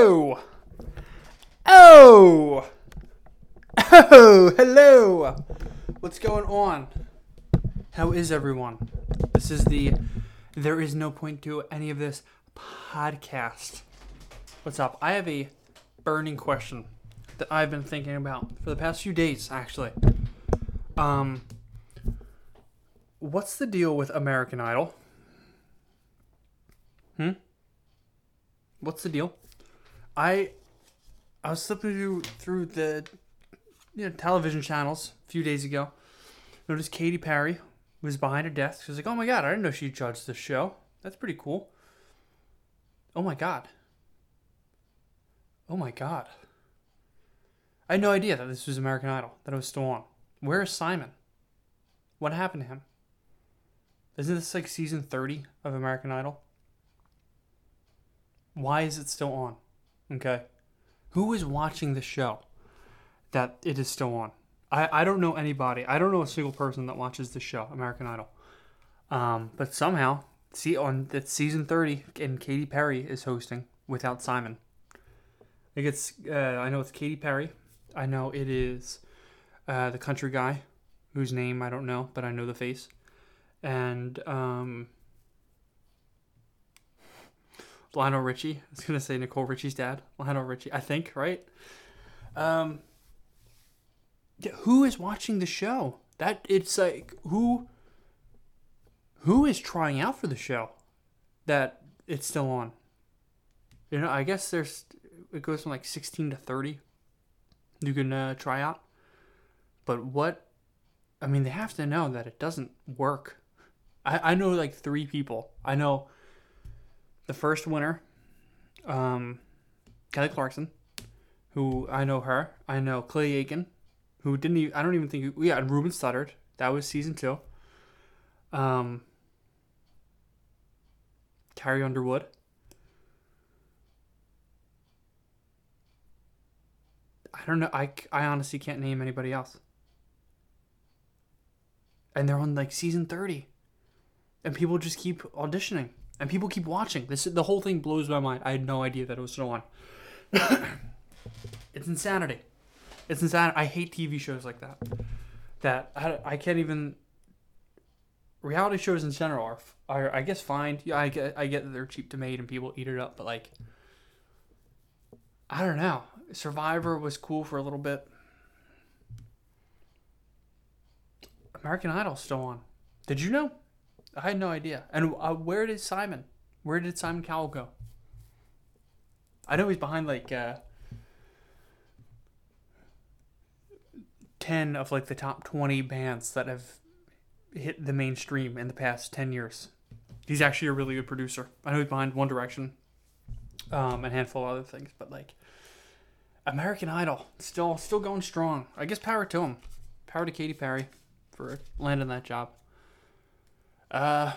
Oh! Oh! Oh, hello! What's going on? How is everyone? This is the There Is No Point to Any of This podcast. What's up? I have a burning question that I've been thinking about for the past few days, actually. Um, what's the deal with American Idol? Hmm? What's the deal? I I was flipping through through the you know, television channels a few days ago. Noticed Katy Perry was behind her desk. She was like, "Oh my god, I didn't know she judged this show. That's pretty cool." Oh my god. Oh my god. I had no idea that this was American Idol, that it was still on. Where is Simon? What happened to him? Isn't this like season 30 of American Idol? Why is it still on? Okay. Who is watching the show that it is still on? I, I don't know anybody. I don't know a single person that watches the show, American Idol. Um, but somehow, see on that season 30 and Katy Perry is hosting without Simon. I think it's uh, I know it's Katy Perry. I know it is uh, the country guy whose name I don't know, but I know the face. And um, Lionel Richie. I was gonna say Nicole Richie's dad, Lionel Richie. I think right. Um, who is watching the show? That it's like who. Who is trying out for the show? That it's still on. You know, I guess there's it goes from like sixteen to thirty. You can uh, try out, but what? I mean, they have to know that it doesn't work. I I know like three people. I know the first winner, um, Kelly Clarkson, who I know her. I know Clay Aiken, who didn't even, I don't even think, yeah, and Ruben Studdard. That was season two. Um, Carrie Underwood. I don't know. I, I honestly can't name anybody else. And they're on like season 30. And people just keep auditioning and people keep watching. This the whole thing blows my mind. I had no idea that it was still on. it's insanity. It's insanity. I hate TV shows like that. That I, I can't even. Reality shows in general are, are I guess fine. Yeah, I get I get that they're cheap to make and people eat it up, but like. I don't know. Survivor was cool for a little bit. American Idol's still on. Did you know? I had no idea. And uh, where did Simon? Where did Simon Cowell go? I know he's behind like uh, ten of like the top twenty bands that have hit the mainstream in the past ten years. He's actually a really good producer. I know he's behind One Direction, um, and a handful of other things, but like American Idol, still still going strong. I guess power to him. Power to Katy Perry for landing that job. Uh,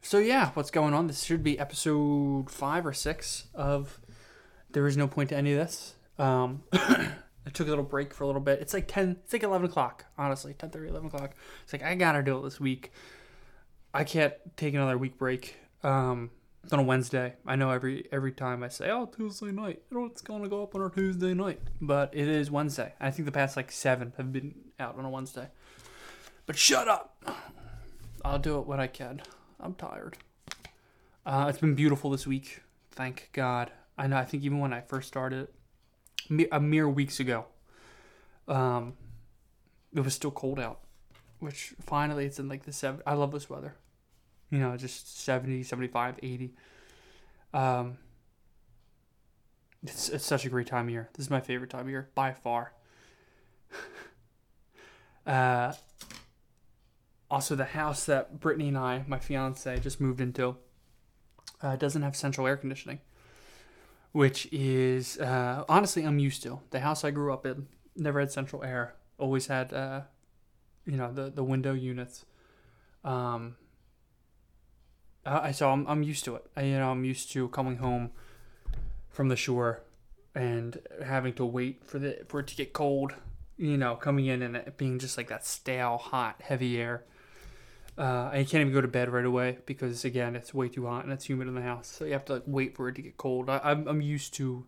so yeah, what's going on? This should be episode five or six of. There is no point to any of this. Um, I took a little break for a little bit. It's like ten. It's like eleven o'clock. Honestly, 10, 30, 11 o'clock. It's like I gotta do it this week. I can't take another week break. Um, on a Wednesday. I know every every time I say, "Oh, Tuesday night," you know it's gonna go up on a Tuesday night, but it is Wednesday. I think the past like seven have been out on a Wednesday. But shut up. I'll do it when I can. I'm tired. Uh, it's been beautiful this week. Thank God. I know. I think even when I first started, a mere weeks ago, um, it was still cold out. Which finally, it's in like the seven. I love this weather. You know, just 70, 75, 80. Um, it's, it's such a great time of year. This is my favorite time of year by far. uh, also, the house that Brittany and I, my fiance, just moved into, uh, doesn't have central air conditioning, which is uh, honestly I'm used to. The house I grew up in never had central air. Always had, uh, you know, the the window units. Um, I so I'm I'm used to it. I, you know, I'm used to coming home from the shore and having to wait for the for it to get cold. You know, coming in and it being just like that stale, hot, heavy air. Uh, you can't even go to bed right away because again, it's way too hot and it's humid in the house. So you have to like wait for it to get cold. I, I'm I'm used to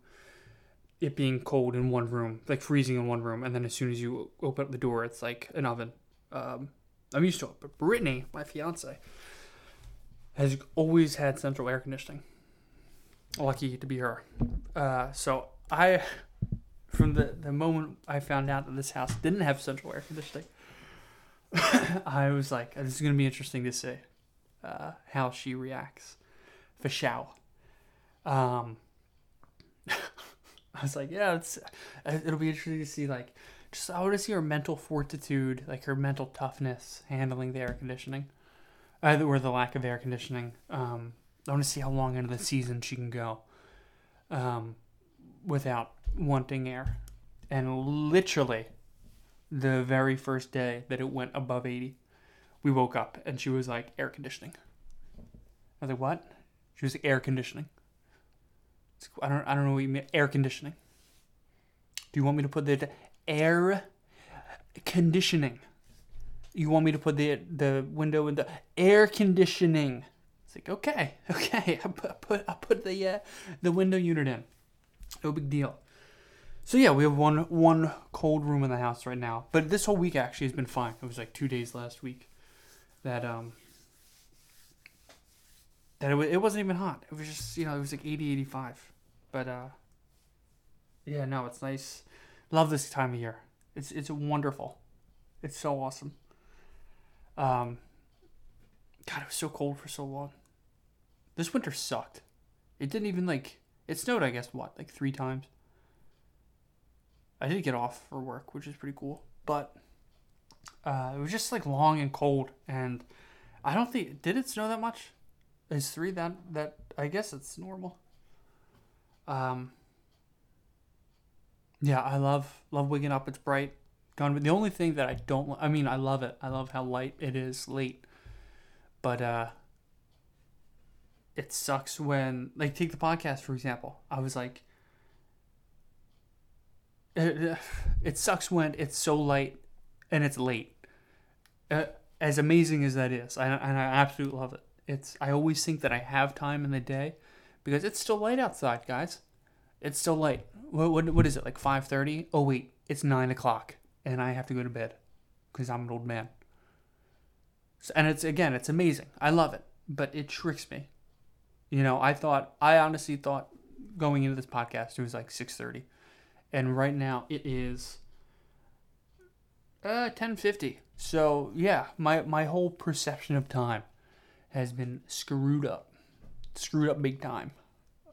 it being cold in one room, like freezing in one room, and then as soon as you open up the door, it's like an oven. Um, I'm used to it, but Brittany, my fiance, has always had central air conditioning. Lucky to be her. Uh, so I, from the the moment I found out that this house didn't have central air conditioning, I was like, this is gonna be interesting to see uh, how she reacts. For show. Um, I was like, yeah, it's it'll be interesting to see like just I want to see her mental fortitude, like her mental toughness handling the air conditioning, uh, or the lack of air conditioning. Um, I want to see how long into the season she can go, um, without wanting air, and literally, the very first day that it went above eighty, we woke up and she was like air conditioning. I was like, what? She was like air conditioning. I don't I don't know what you mean. Air conditioning. Do you want me to put the air conditioning? You want me to put the the window in the air conditioning? It's like okay, okay. I put I put, I put the uh, the window unit in. No big deal. So yeah, we have one one cold room in the house right now. But this whole week actually has been fine. It was like two days last week that um that it, it wasn't even hot. It was just you know it was like 80, 85. But uh, yeah, no, it's nice. Love this time of year. It's it's wonderful. It's so awesome. Um, God, it was so cold for so long. This winter sucked. It didn't even like it snowed. I guess what like three times. I did get off for work, which is pretty cool, but uh, it was just like long and cold, and I don't think did it snow that much. Is three that that I guess it's normal. Um, yeah, I love love waking up. It's bright. Gone. The only thing that I don't. I mean, I love it. I love how light it is late. But uh, it sucks when like take the podcast for example. I was like, it, it sucks when it's so light and it's late. Uh, as amazing as that is, I, and I absolutely love it. It's I always think that I have time in the day because it's still light outside, guys. It's still light. What what, what is it like five thirty? Oh wait, it's nine o'clock, and I have to go to bed because I'm an old man. So, and it's again, it's amazing. I love it, but it tricks me. You know, I thought I honestly thought going into this podcast it was like six thirty, and right now it is uh ten fifty. So yeah, my my whole perception of time has been screwed up screwed up big time.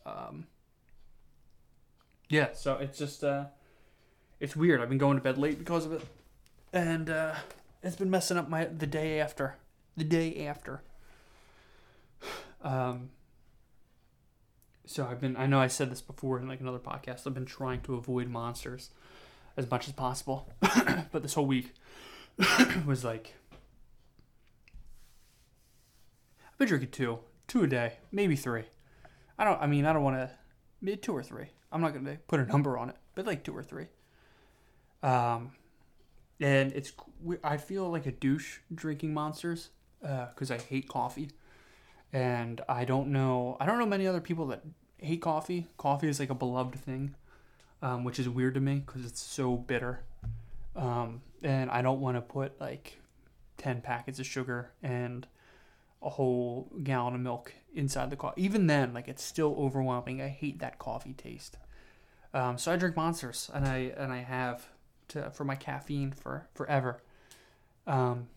Um, yeah, so it's just uh, it's weird. I've been going to bed late because of it, and uh, it's been messing up my the day after, the day after. Um, so I've been. I know I said this before in like another podcast. I've been trying to avoid monsters as much as possible, but this whole week was like I've been drinking two two a day, maybe three. I don't. I mean, I don't want to. Maybe two or three. I'm not gonna put a number on it, but like two or three. Um, and it's. I feel like a douche drinking monsters, because uh, I hate coffee, and I don't know. I don't know many other people that hate coffee. Coffee is like a beloved thing, um, which is weird to me because it's so bitter. Um, and I don't want to put like ten packets of sugar and a whole gallon of milk inside the coffee. Even then, like it's still overwhelming. I hate that coffee taste. Um, so I drink monsters, and I and I have to for my caffeine for forever. Um,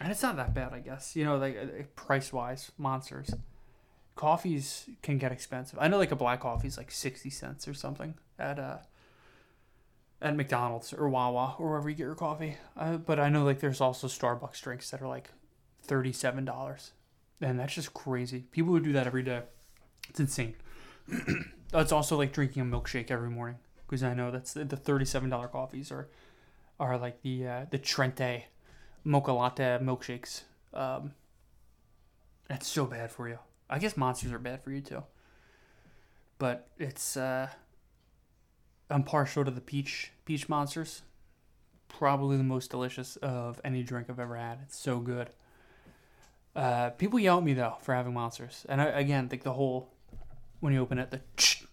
and it's not that bad, I guess. You know, like uh, price wise, monsters. Coffees can get expensive. I know, like a black coffee is like sixty cents or something at uh at McDonald's or Wawa or wherever you get your coffee. Uh, but I know like there's also Starbucks drinks that are like thirty-seven dollars, and that's just crazy. People would do that every day. It's insane. it's also like drinking a milkshake every morning because I know that's the, the thirty-seven dollar coffees are are like the uh, the Trenta mocha latte milkshakes. Um, that's so bad for you. I guess monsters are bad for you too. But it's uh, I'm partial to the peach peach monsters. Probably the most delicious of any drink I've ever had. It's so good. Uh, people yell at me though for having monsters, and I, again, think the whole when you open it, the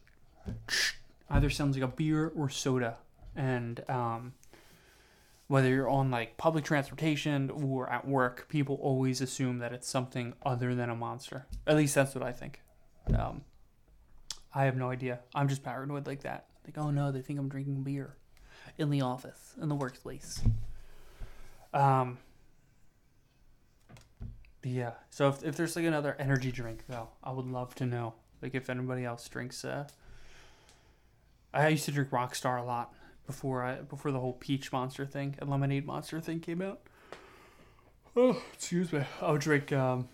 either sounds like a beer or soda, and um, whether you're on like public transportation or at work, people always assume that it's something other than a monster. At least that's what I think. Um, I have no idea. I'm just paranoid like that. Like, oh no, they think I'm drinking beer in the office, in the workplace. Um, yeah. So if, if there's like another energy drink though, I would love to know. Like if anybody else drinks. Uh, I used to drink Rockstar a lot before I before the whole peach monster thing and lemonade monster thing came out. Oh, excuse me. I would drink. Um,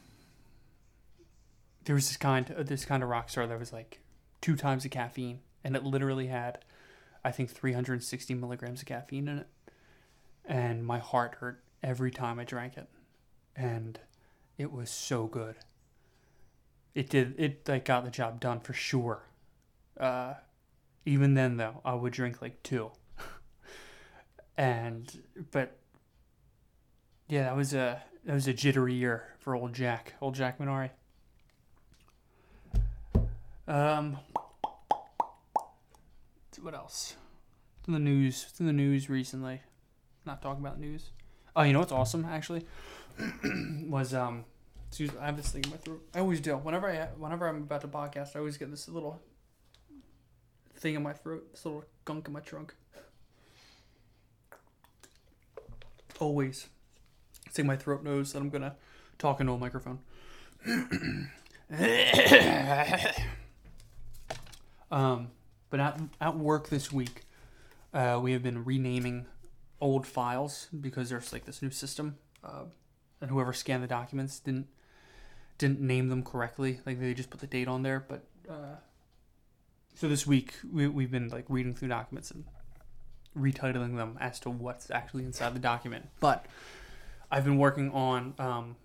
there was this kind of, this kind of Rockstar that was like two times the caffeine, and it literally had, I think, 360 milligrams of caffeine in it, and my heart hurt every time I drank it, and it was so good. It did it like got the job done for sure. Uh, even then though, I would drink like two and but yeah, that was a that was a jittery year for old Jack, old Jack Minari. Um, what else? In the news. It's in the news recently. Not talking about news. Oh, you know what's awesome actually was um. Excuse, I have this thing in my throat. I always do. Whenever I whenever I'm about to podcast, I always get this little thing in my throat, this little gunk in my trunk. Always. Like my throat knows that I'm gonna talk into a microphone. um, but at, at work this week, uh, we have been renaming old files because there's like this new system, uh, and whoever scanned the documents didn't didn't name them correctly. Like they just put the date on there, but uh, so this week we we've been like reading through documents and retitling them as to what's actually inside the document. But I've been working on um,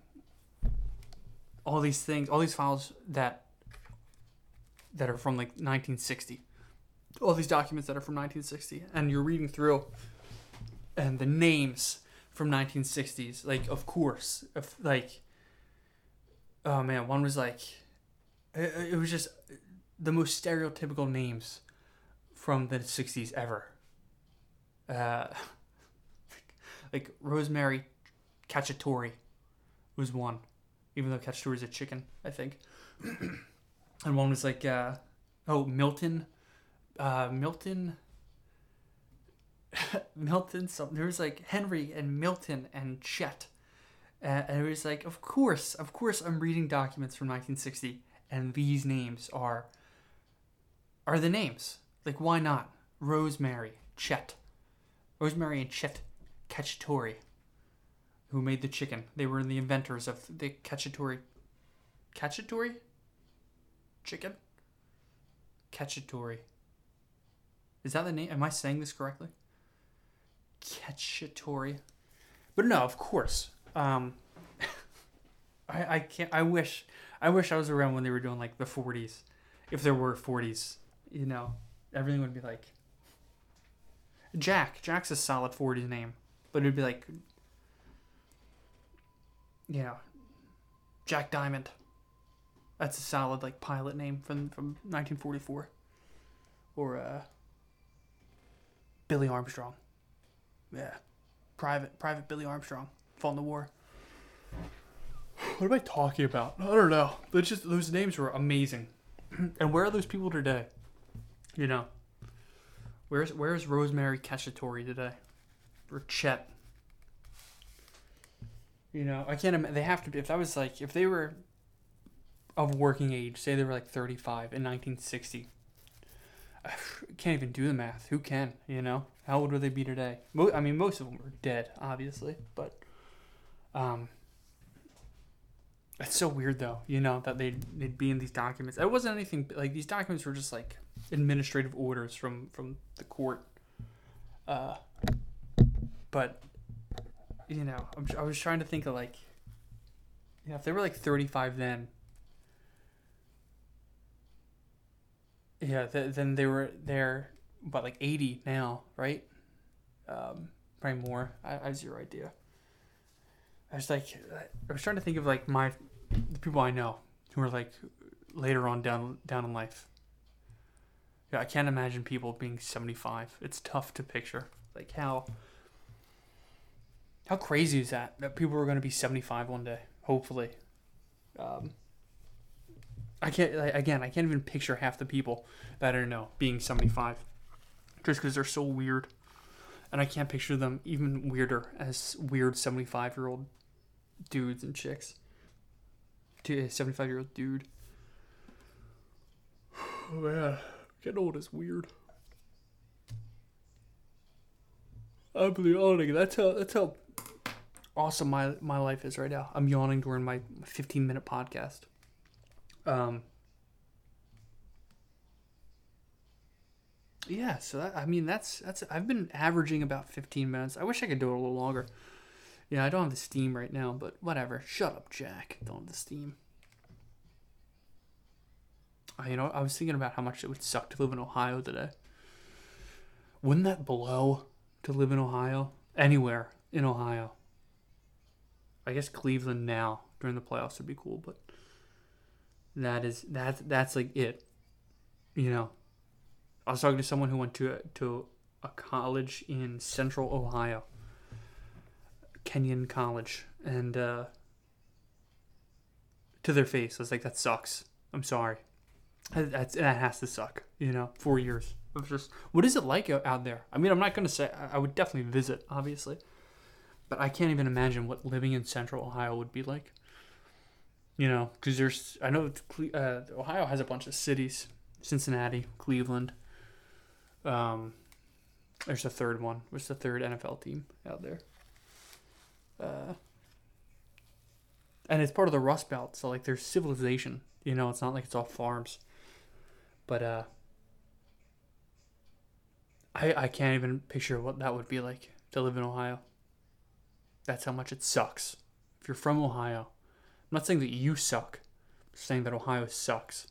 all these things, all these files that that are from like 1960, all these documents that are from 1960, and you're reading through, and the names from 1960s, like of course, if like, oh man, one was like, it, it was just the most stereotypical names from the 60s ever uh, like Rosemary Cacciatore was one, even though Cacciatore is a chicken, I think. and one was like, uh, oh, Milton, uh, Milton, Milton. Something. There was like Henry and Milton and Chet. Uh, and it was like, of course, of course, I'm reading documents from 1960, and these names are are the names. Like, why not? Rosemary, Chet, Rosemary and Chet Cacciatore, who made the chicken. They were the inventors of the Cacciatore. Cacciatore? Chicken? Cacciatore. Is that the name? Am I saying this correctly? Cacciatore. But no, of course. Um, I, I can't. I wish. I wish I was around when they were doing like the 40s. If there were 40s, you know, everything would be like Jack. Jack's a solid 40s name. But it'd be like, you know, Jack Diamond. That's a solid like pilot name from from 1944. Or uh, Billy Armstrong. Yeah, Private Private Billy Armstrong fought in the war. What am I talking about? I don't know. But just those names were amazing. and where are those people today? You know. Where's Where's Rosemary Cacciatore today? Or Chet? You know, I can't. imagine. They have to. Be. If that was like, if they were of working age, say they were like 35 in 1960. I can't even do the math. Who can? You know, how old would they be today? Mo- I mean, most of them are dead, obviously, but um, it's so weird though. You know that they they'd be in these documents. It wasn't anything like these documents were just like administrative orders from from the court. Uh, but you know, I'm, I was trying to think of like, yeah, if they were like 35 then. Yeah, th- then they were they're about like 80 now, right? Um, probably more. I, I have zero idea. I was like, I was trying to think of like my the people I know who are like later on down down in life I can't imagine people being 75. It's tough to picture. Like how how crazy is that that people are going to be 75 one day, hopefully. Um I can't again, I can't even picture half the people that I know being 75 just cuz they're so weird. And I can't picture them even weirder as weird 75-year-old dudes and chicks. To a 75-year-old dude. Oh man. Getting old is weird. I'm yawning. That's how that's how awesome my my life is right now. I'm yawning during my 15 minute podcast. Um. Yeah, so that, I mean that's that's I've been averaging about 15 minutes. I wish I could do it a little longer. Yeah, I don't have the steam right now, but whatever. Shut up, Jack. Don't have the steam. You know, I was thinking about how much it would suck to live in Ohio today. Wouldn't that blow to live in Ohio? Anywhere in Ohio. I guess Cleveland now during the playoffs would be cool, but that is that that's like it. You know, I was talking to someone who went to a, to a college in Central Ohio, Kenyon College, and uh, to their face, I was like, "That sucks. I'm sorry." That's that has to suck. You know, four years of just what is it like out there? I mean, I'm not gonna say I would definitely visit, obviously, but I can't even imagine what living in Central Ohio would be like. You know, because there's I know uh, Ohio has a bunch of cities: Cincinnati, Cleveland. Um, there's a third one. What's the third NFL team out there? Uh, and it's part of the Rust Belt, so like there's civilization. You know, it's not like it's all farms. But uh, I I can't even picture what that would be like to live in Ohio. That's how much it sucks. If you're from Ohio, I'm not saying that you suck. I'm saying that Ohio sucks.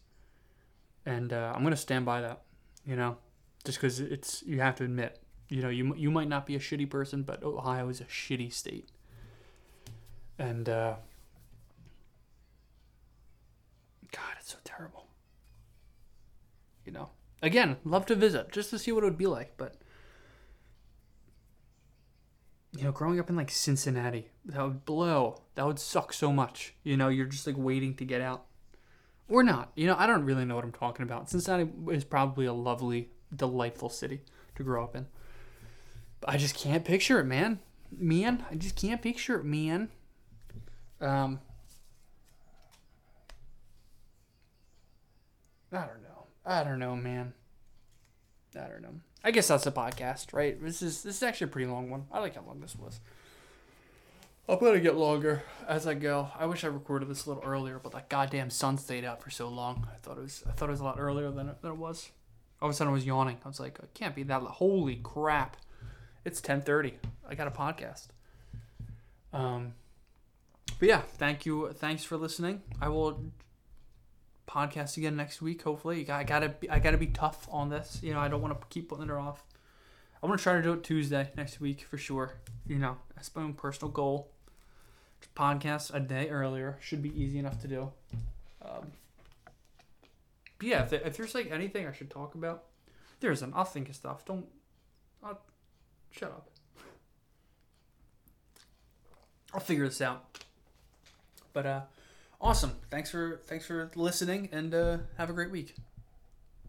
And uh, I'm gonna stand by that. You know, just because it's you have to admit, you know, you you might not be a shitty person, but Ohio is a shitty state. And uh, God, it's so terrible you know. Again, love to visit just to see what it would be like, but you know, growing up in like Cincinnati, that would blow. That would suck so much. You know, you're just like waiting to get out. Or not. You know, I don't really know what I'm talking about. Cincinnati is probably a lovely, delightful city to grow up in. But I just can't picture it, man. Man, I just can't picture it, man. Um I don't know. I don't know, man. I don't know. I guess that's a podcast, right? This is this is actually a pretty long one. I like how long this was. I'll probably get longer as I go. I wish I recorded this a little earlier, but that goddamn sun stayed out for so long. I thought it was I thought it was a lot earlier than it, than it was. All of a sudden, I was yawning. I was like, it can't be that. Holy crap! It's ten thirty. I got a podcast. Um, but yeah, thank you. Thanks for listening. I will podcast again next week. Hopefully, I gotta be, I gotta be tough on this. You know, I don't want to keep putting it off. I want to try to do it Tuesday next week for sure. You know, that's my own personal goal. Podcast a day earlier should be easy enough to do. Um, but yeah, if, if there's like anything I should talk about, there isn't. I'll think of stuff. Don't. I'll shut up. I'll figure this out. But uh awesome. Thanks for thanks for listening, and uh, have a great week.